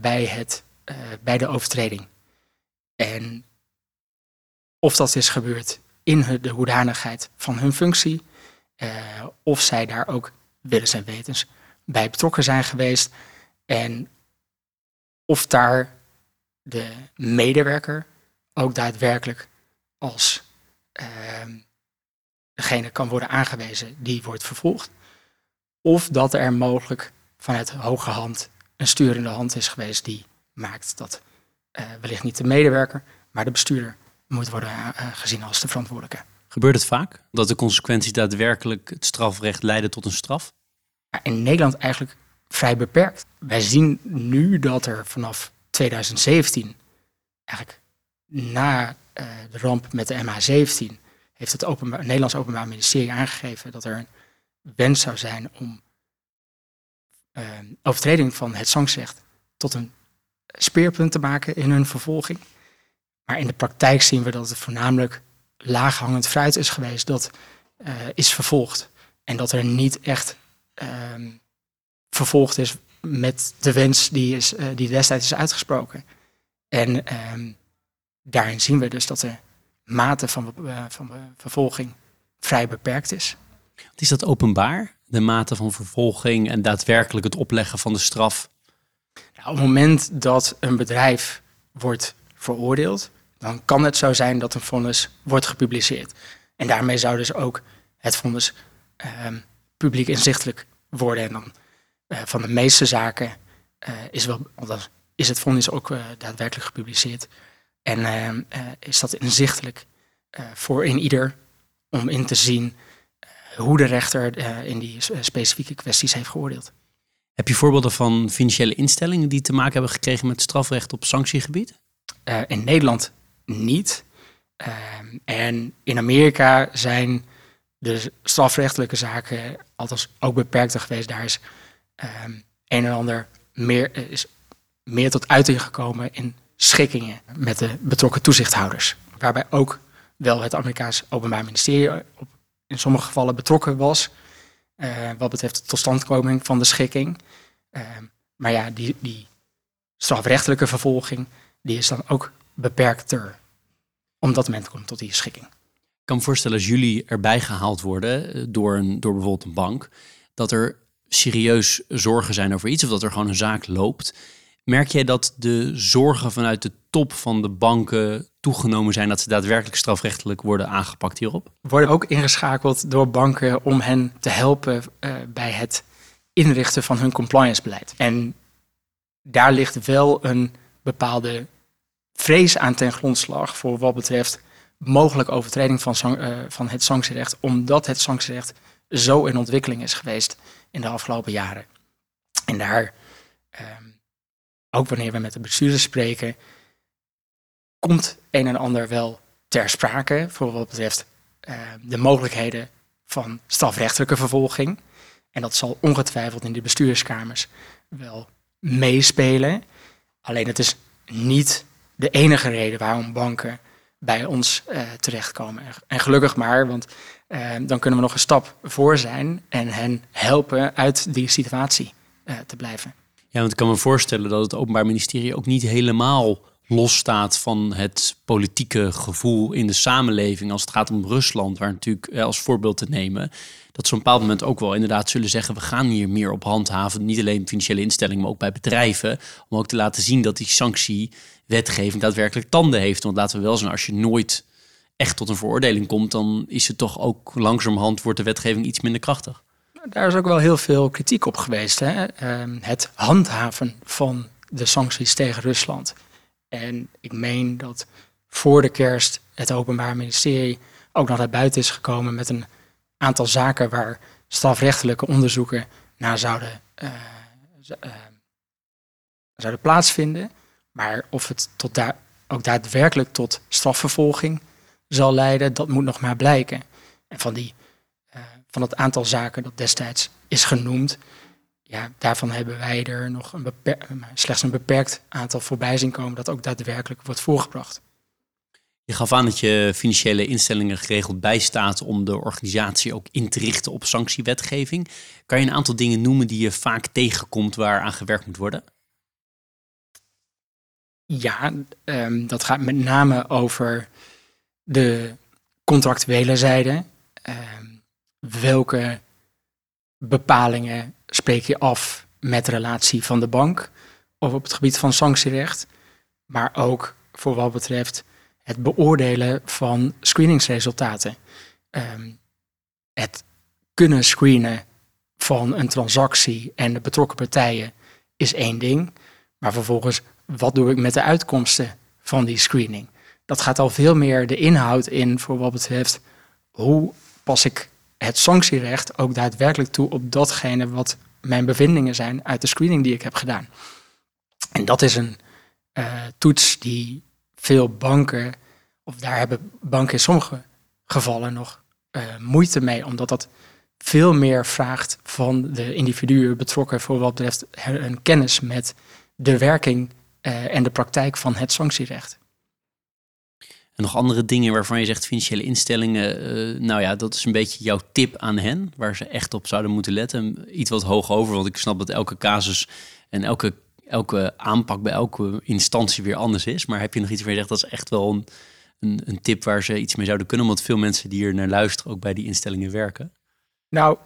bij het uh, bij de overtreding. En of dat is gebeurd in de hoedanigheid van hun functie, uh, of zij daar ook willens en wetens bij betrokken zijn geweest. En of daar de medewerker ook daadwerkelijk als uh, degene kan worden aangewezen die wordt vervolgd. Of dat er mogelijk vanuit hoge hand een sturende hand is geweest die maakt dat uh, wellicht niet de medewerker, maar de bestuurder moet worden uh, gezien als de verantwoordelijke. Gebeurt het vaak dat de consequenties daadwerkelijk het strafrecht leiden tot een straf? In Nederland eigenlijk vrij beperkt. Wij zien nu dat er vanaf 2017, eigenlijk na uh, de ramp met de MH17, heeft het, openbaar, Nederlands Openbaar Ministerie aangegeven dat er een wens zou zijn om overtreding van het sanctierecht tot een speerpunten maken in hun vervolging. Maar in de praktijk zien we dat het voornamelijk laaghangend fruit is geweest dat uh, is vervolgd. En dat er niet echt uh, vervolgd is met de wens die, is, uh, die destijds is uitgesproken. En ehm, daarin zien we dus dat de mate van, uh, van vervolging vrij beperkt is. Is dat openbaar, de mate van vervolging en daadwerkelijk het opleggen van de straf op het moment dat een bedrijf wordt veroordeeld, dan kan het zo zijn dat een vonnis wordt gepubliceerd. En daarmee zou dus ook het vonnis uh, publiek inzichtelijk worden. En dan uh, van de meeste zaken is, wel, is het vonnis ook eh, daadwerkelijk gepubliceerd. En ehm, is dat inzichtelijk voor in ieder om in te zien hoe de rechter in die specifieke kwesties heeft geoordeeld. Heb je voorbeelden van financiële instellingen die te maken hebben gekregen met strafrecht op sanctiegebied? In Nederland niet. Uh, en in Amerika zijn de strafrechtelijke zaken althans ook beperkter geweest. Daar is uh, een en ander meer, is meer tot uiting gekomen in schikkingen met de betrokken toezichthouders. Waarbij ook wel het Amerikaans Openbaar Ministerie op, in sommige gevallen betrokken was. Uh, wat betreft de totstandkoming van de schikking. Uh, maar ja, die, die strafrechtelijke vervolging, die is dan ook beperkter. Op dat moment komt tot die schikking. Ik kan me voorstellen als jullie erbij gehaald worden eh, door, een, door bijvoorbeeld een bank, dat er serieus zorgen zijn over iets of dat er gewoon een zaak loopt. Merk jij dat de zorgen vanuit de top van de banken toegenomen zijn dat ze daadwerkelijk strafrechtelijk worden aangepakt hierop? Worden ook ingeschakeld door banken om hen te helpen uh, bij het inrichten van hun compliance-beleid. En daar ligt wel een bepaalde vrees aan ten grondslag voor wat betreft mogelijke overtreding van, uh, van het sanctierecht, omdat het sanctierecht zo in ontwikkeling is geweest in de afgelopen jaren. En daar, ehm, ook wanneer we met de bestuurders spreken, komt een en ander wel ter sprake voor wat betreft uh, de mogelijkheden van strafrechtelijke vervolging. En dat zal ongetwijfeld in de bestuurskamers wel meespelen. Alleen het is niet de enige reden waarom banken bij ons uh, terechtkomen. En gelukkig maar, want uh, dan kunnen we nog een stap voor zijn en hen helpen uit die situatie te blijven. Ja, want ik kan me voorstellen dat het Openbaar Ministerie ook niet helemaal losstaat van het politieke gevoel in de samenleving als het gaat om Rusland, waar natuurlijk eh, als voorbeeld te nemen, dat ze op een bepaald moment ook wel inderdaad zullen zeggen, we gaan hier meer op handhaven, niet alleen financiële instellingen, maar ook bij bedrijven, om ook te laten zien dat die sanctiewetgeving daadwerkelijk tanden heeft. Want laten we wel zijn, als je nooit echt tot een veroordeling komt, dan is het toch ook langzamerhand wordt de wetgeving iets minder krachtig. Daar is ook wel heel veel kritiek op geweest. Hè? Ehm, het handhaven van de sancties tegen Rusland. En ik meen dat voor de kerst het Openbaar Ministerie ook nog naar buiten is gekomen met een aantal zaken waar strafrechtelijke onderzoeken naar zouden, uh, uh, zouden plaatsvinden. Maar of het tot daar ook daadwerkelijk tot strafvervolging zal leiden, dat moet nog maar blijken. En van, die, van het aantal zaken dat destijds is genoemd, ja, daarvan hebben wij er nog een slechts een beperkt aantal voorbij zien komen dat ook daadwerkelijk wordt voorgebracht. Je gaf aan dat je financiële instellingen geregeld bijstaat om de organisatie ook in te richten op sanctiewetgeving. Kan je een aantal dingen noemen die je vaak tegenkomt waar aan gewerkt moet worden? Ja, um, dat gaat met name over de contractuele zijde. Um, welke bepalingen spreek je af met relatie van de bank of op het gebied van sanctierecht, maar ook voor wat betreft het beoordelen van screeningsresultaten. Um, het kunnen screenen van een transactie en de betrokken partijen is één ding, maar vervolgens wat doe ik met de uitkomsten van die screening? Dat gaat al veel meer de inhoud in voor wat betreft hoe pas ik het sanctierecht ook daadwerkelijk toe op datgene wat mijn bevindingen zijn uit de screening die ik heb gedaan. En dat is een uh, toets die veel banken, of daar hebben banken in sommige gevallen nog uh, moeite mee, omdat dat veel meer vraagt van de individuen betrokken voor wat betreft een kennis met de werking uh, en de praktijk van het sanctierecht. En nog andere dingen waarvan je zegt financiële instellingen, uh, nou ja, dat is een beetje jouw tip aan hen, waar ze echt op zouden moeten letten. Iets wat hoog over, want ik snap dat elke casus en elke, elke aanpak bij elke instantie weer anders is. Maar heb je nog iets waar je zegt, dat is echt wel een, een, een tip waar ze iets mee zouden kunnen, want veel mensen die hier naar luisteren ook bij die instellingen werken? Nou,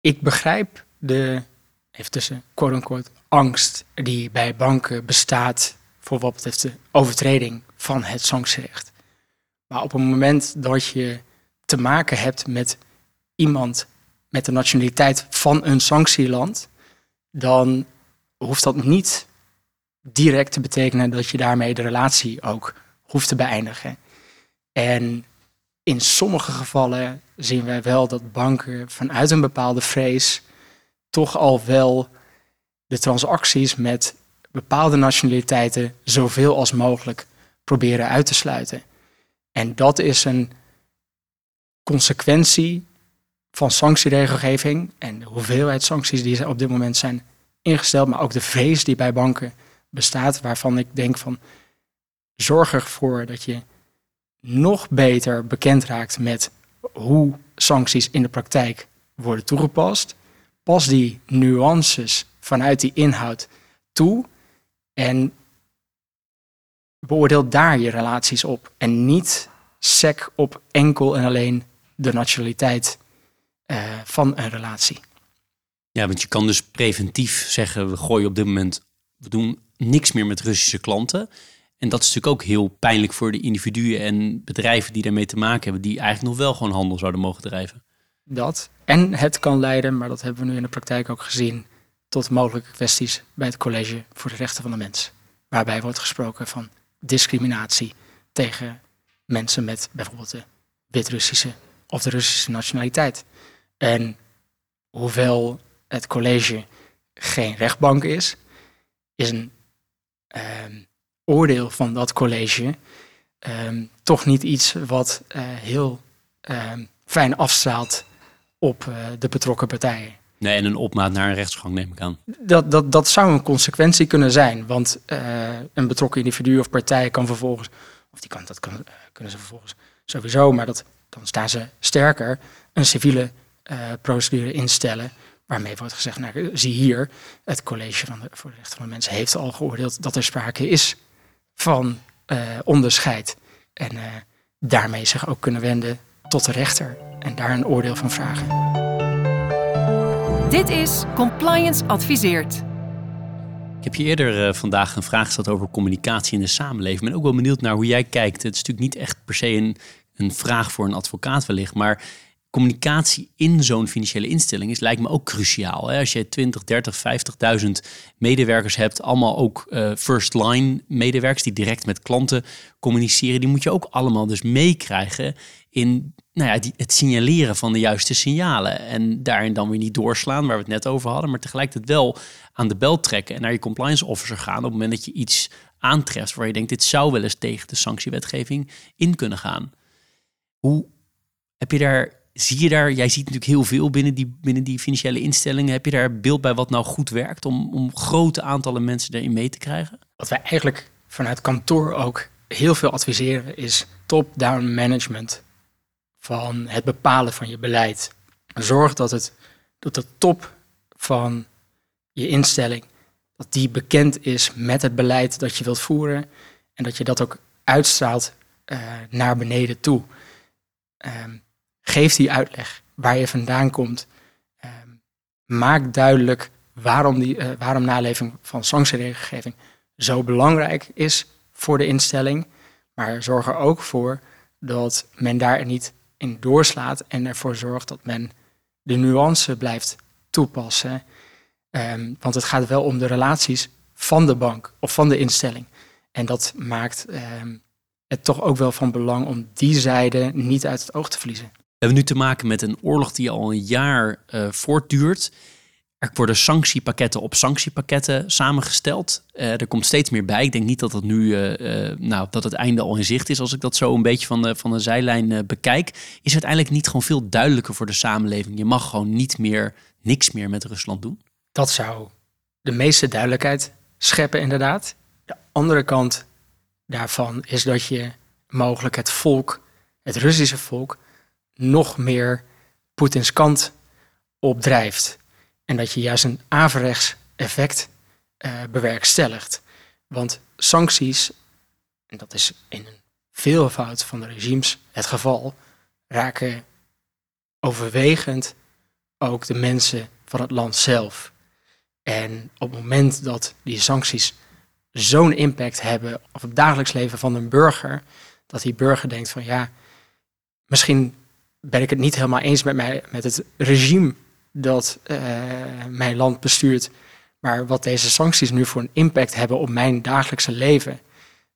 ik begrijp de, even tussen quote-unquote, angst die bij banken bestaat voor wat betreft de overtreding van het sanctierecht. Maar op het moment dat je te maken hebt met iemand met de nationaliteit van een sanctieland, dan hoeft dat niet direct te betekenen dat je daarmee de relatie ook hoeft te beëindigen. En in sommige gevallen zien wij wel dat banken vanuit een bepaalde vrees toch al wel de transacties met bepaalde nationaliteiten zoveel als mogelijk proberen uit te sluiten. En dat is een consequentie van sanctieregelgeving en de hoeveelheid sancties die op dit moment zijn ingesteld, maar ook de vrees die bij banken bestaat, waarvan ik denk van zorg ervoor dat je nog beter bekend raakt met hoe sancties in de praktijk worden toegepast. Pas die nuances vanuit die inhoud toe en beoordeel daar je relaties op. En niet sec op enkel en alleen de nationaliteit uh, van een relatie. Ja, want je kan dus preventief zeggen, we gooien op dit moment, we doen niks meer met Russische klanten. En dat is natuurlijk ook heel pijnlijk voor de individuen en bedrijven die daarmee te maken hebben, die eigenlijk nog wel gewoon handel zouden mogen drijven. Dat. En het kan leiden, maar dat hebben we nu in de praktijk ook gezien, tot mogelijke kwesties bij het College voor de Rechten van de Mens. Waarbij wordt gesproken van discriminatie tegen mensen met bijvoorbeeld de Wit-Russische of de Russische nationaliteit. En hoewel het college geen rechtbank is, is een ehm, oordeel van dat college ehm, toch niet iets wat uh, heel ehm, fijn afstraalt op uh, de betrokken partijen. Nee, en een opmaat naar een rechtsgang neem ik aan. Dat, dat, dat zou een consequentie kunnen zijn, want uh, een betrokken individu of partij kan vervolgens, of die kan, dat kan, kunnen ze vervolgens sowieso, maar dat, dan staan ze sterker, een civiele procedure instellen Waarmee wordt gezegd, nou, zie hier, het college van de, voor de rechten van de mensen heeft al geoordeeld dat er sprake is van onderscheid. En daarmee zich ook kunnen wenden tot de rechter en daar een oordeel van vragen. Dit is Compliance Adviseert. Ik heb je eerder uh, vandaag een vraag gesteld over communicatie in de samenleving. Ik ben ook wel benieuwd naar hoe jij kijkt. Het is natuurlijk niet echt per se een, een vraag voor een advocaat wellicht, maar communicatie in zo'n financiële instelling is, lijkt me ook cruciaal. Hè? Als je 20, 30, 50.000 medewerkers hebt, allemaal ook uh, first line medewerkers die direct met klanten communiceren, die moet je ook allemaal dus meekrijgen in nou ja, die, het signaleren van de juiste signalen. En daarin dan weer niet doorslaan, waar we het net over hadden, maar tegelijkertijd wel aan de bel trekken en naar je compliance officer gaan op het moment dat je iets aantreft waar je denkt, dit zou wel eens tegen de sanctiewetgeving in kunnen gaan. Hoe heb je daar Zie je daar, jij ziet natuurlijk heel veel binnen die, binnen die financiële instellingen. Heb je daar beeld bij wat nou goed werkt om, om grote aantallen mensen erin mee te krijgen? Wat wij eigenlijk vanuit kantoor ook heel veel adviseren is top-down management van het bepalen van je beleid. Zorg dat, het, dat de top van je instelling, dat die bekend is met het beleid dat je wilt voeren en dat je dat ook uitstraalt uh, naar beneden toe. Um, Geef die uitleg waar je vandaan komt. Uh, maak duidelijk waarom, die, uh, waarom naleving van sanctieregelgeving zo belangrijk is voor de instelling. Maar zorg er ook voor dat men daar niet in doorslaat en ervoor zorgt dat men de nuance blijft toepassen. Um, want het gaat wel om de relaties van de bank of van de instelling. En dat maakt um, het toch ook wel van belang om die zijde niet uit het oog te verliezen. We hebben nu te maken met een oorlog die al een jaar uh, voortduurt. Er worden sanctiepakketten op sanctiepakketten samengesteld. Uh, er komt steeds meer bij. Ik denk niet dat het nu, uh, nou, dat het einde al in zicht is. Als ik dat zo een beetje van de, van de zijlijn bekijk, is het uiteindelijk niet gewoon veel duidelijker voor de samenleving. Je mag gewoon niet meer, niks meer met Rusland doen. Dat zou de meeste duidelijkheid scheppen, inderdaad. De andere kant daarvan is dat je mogelijk het volk, het Russische volk, nog meer Poetins kant opdrijft. En dat je juist een averechts effect uh, bewerkstelligt. Want sancties, en dat is in een veelvoud van de regimes het geval, raken overwegend ook de mensen van het land zelf. En op het moment dat die sancties zo'n impact hebben op het dagelijks leven van een burger, dat die burger denkt van ja, misschien ben ik het niet helemaal eens met, mij, met het regime dat uh, mijn land bestuurt. Maar wat deze sancties nu voor een impact hebben op mijn dagelijkse leven,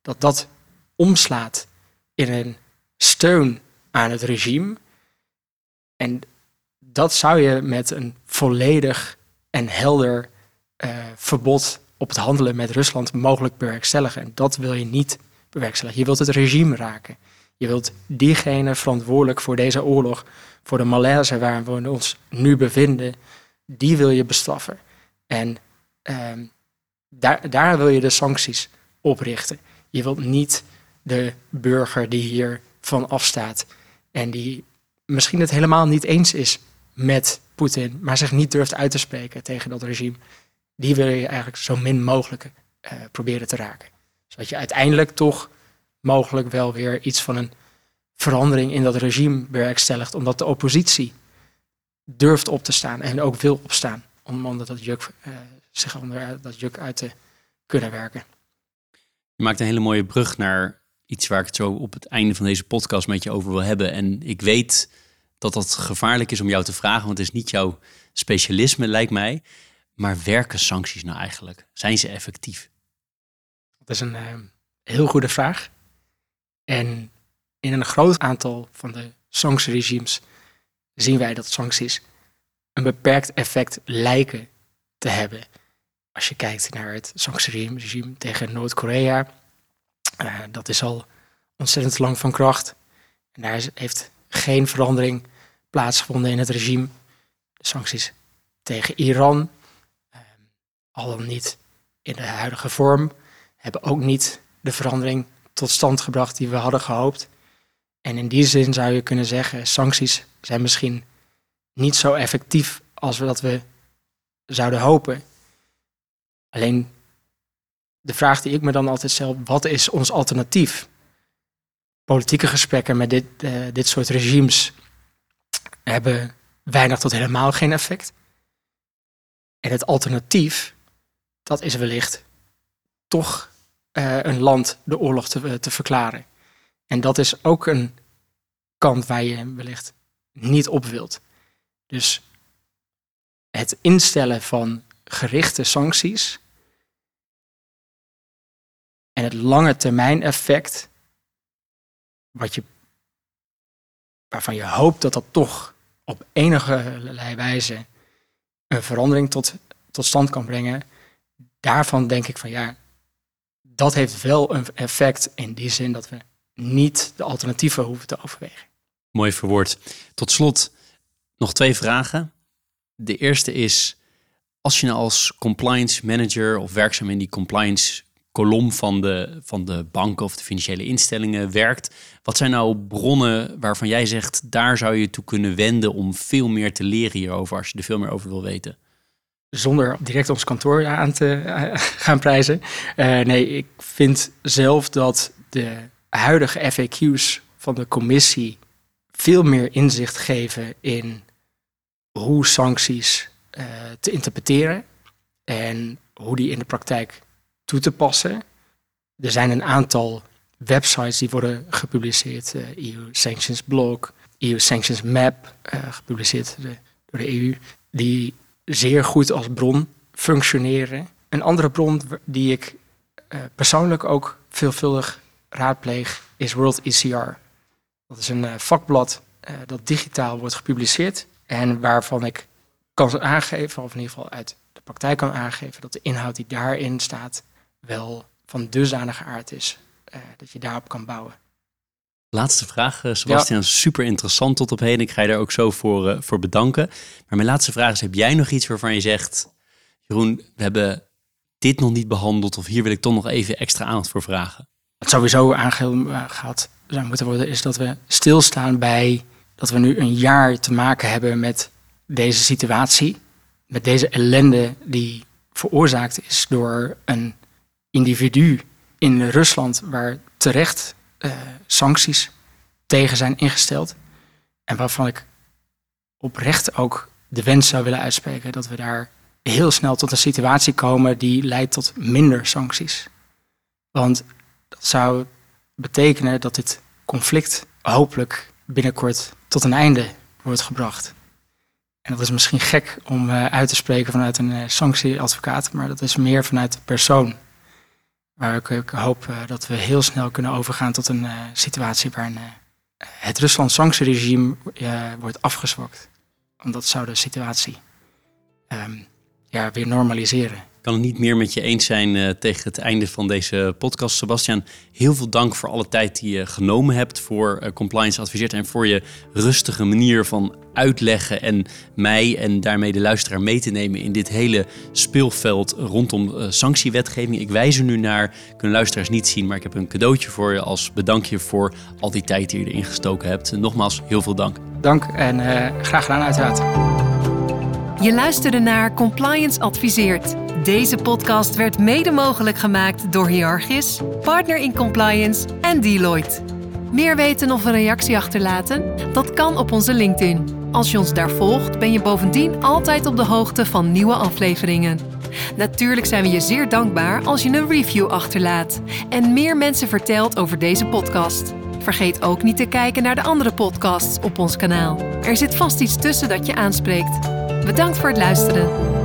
dat dat omslaat in een steun aan het regime. En dat zou je met een volledig en helder uh, verbod op het handelen met Rusland mogelijk bewerkstelligen. En dat wil je niet bewerkstelligen. Je wilt het regime raken. Je wilt diegene verantwoordelijk voor deze oorlog, voor de malaise waar we ons nu bevinden, die wil je bestraffen. En um, daar, daar wil je de sancties op richten. Je wilt niet de burger die hier van afstaat en die misschien het helemaal niet eens is met Poetin, maar zich niet durft uit te spreken tegen dat regime, die wil je eigenlijk zo min mogelijk uh, proberen te raken. Zodat je uiteindelijk toch mogelijk wel weer iets van een verandering in dat regime bewerkstelligt, omdat de oppositie durft op te staan en ook wil opstaan, om onder dat juk, uh, zich onder dat juk uit te kunnen werken. Je maakt een hele mooie brug naar iets waar ik het zo op het einde van deze podcast met je over wil hebben. En ik weet dat dat gevaarlijk is om jou te vragen, want het is niet jouw specialisme, lijkt mij. Maar werken sancties nou eigenlijk? Zijn ze effectief? Dat is een uh, heel goede vraag. En in een groot aantal van de sanctieregimes zien wij dat sancties een beperkt effect lijken te hebben. Als je kijkt naar het sanctieregime tegen Noord-Korea, uh, dat is al ontzettend lang van kracht. En daar heeft geen verandering plaatsgevonden in het regime. De sancties tegen Iran, uh, al dan niet in de huidige vorm, hebben ook niet de verandering tot stand gebracht die we hadden gehoopt. En in die zin zou je kunnen zeggen, sancties zijn misschien niet zo effectief als we dat we zouden hopen. Alleen de vraag die ik me dan altijd stel, wat is ons alternatief? Politieke gesprekken met dit, uh, dit soort regimes hebben weinig tot helemaal geen effect. En het alternatief, dat is wellicht toch uh, een land de oorlog te, te verklaren. En dat is ook een kant waar je wellicht niet op wilt. Dus het instellen van gerichte sancties en het lange termijn effect, wat je, waarvan je hoopt dat dat toch op enige wijze een verandering tot, tot stand kan brengen, daarvan denk ik van ja, dat heeft wel een effect in die zin dat we niet de alternatieven hoeven te overwegen. Mooi verwoord. Tot slot nog twee vragen. De eerste is, als je nou als compliance manager of werkzaam in die compliance kolom van de, van de banken of de financiële instellingen werkt, wat zijn nou bronnen waarvan jij zegt, daar zou je toe kunnen wenden om veel meer te leren hierover, als je er veel meer over wil weten? Zonder direct ons kantoor aan te eh, gaan prijzen. Uh, nee, ik vind zelf dat de huidige FAQ's van de commissie veel meer inzicht geven in hoe sancties uh, te interpreteren en hoe die in de praktijk toe te passen. Er zijn een aantal websites die worden gepubliceerd. Uh, eh, EU Sanctions Blog, EU Sanctions Map, uh, gepubliceerd de, door de EU, die zeer goed als bron functioneren. Een andere bron die ik persoonlijk ook veelvuldig raadpleeg is World ECR. Dat is een vakblad dat digitaal wordt gepubliceerd en waarvan ik kan aangeven, of in ieder geval uit de praktijk kan aangeven, dat de inhoud die daarin staat wel van dusdanige aard is uh, dat je daarop kan bouwen. Laatste vraag, eh, Sebastian. Super interessant tot op heden. Ik ga je daar ook zo voor, uh, voor bedanken. Maar mijn laatste vraag is: heb jij nog iets waarvan je zegt, Jeroen, we hebben dit nog niet behandeld, of hier wil ik toch nog even extra aandacht voor vragen? Wat sowieso aangehaald zou moeten worden, is dat we stilstaan bij dat we nu een jaar te maken hebben met deze situatie, met deze ellende die veroorzaakt is door een individu in Rusland waar terecht uh, sancties tegen zijn ingesteld. En waarvan ik oprecht ook de wens zou willen uitspreken dat we daar heel snel tot een situatie komen die leidt tot minder sancties. Want zou betekenen dat dit conflict hopelijk binnenkort tot een einde wordt gebracht. En dat is misschien gek om uh, uit te spreken vanuit een uh, sanctieadvocaat, maar dat is meer vanuit de persoon. Waar ik, ik hoop uh, dat we heel snel kunnen overgaan tot een situatie waarin het Rusland-sanctieregime wordt afgezwakt. Want dat zou de situatie um, ja, weer normaliseren kan het niet meer met je eens zijn uh, tegen het einde van deze podcast. Sebastian, heel veel dank voor alle tijd die je genomen hebt voor uh, Compliance Adviseert en voor je rustige manier van uitleggen en mij en daarmee de luisteraar mee te nemen in dit hele speelveld rondom uh, sanctiewetgeving. Ik wijs er nu naar, kunnen luisteraars niet zien, maar ik heb een cadeautje voor je als bedankje voor al die tijd die je erin gestoken hebt. Nogmaals, heel veel dank. Dank en graag gedaan uiteraard. Je luisterde naar Compliance Adviseert deze podcast werd mede mogelijk gemaakt door Hierarchis, Partner in Compliance en Deloitte. Meer weten of een reactie achterlaten? Dat kan op onze LinkedIn. Als je ons daar volgt, ben je bovendien altijd op de hoogte van nieuwe afleveringen. Natuurlijk zijn we je zeer dankbaar als je een review achterlaat en meer mensen vertelt over deze podcast. Vergeet ook niet te kijken naar de andere podcasts op ons kanaal. Er zit vast iets tussen dat je aanspreekt. Bedankt voor het luisteren.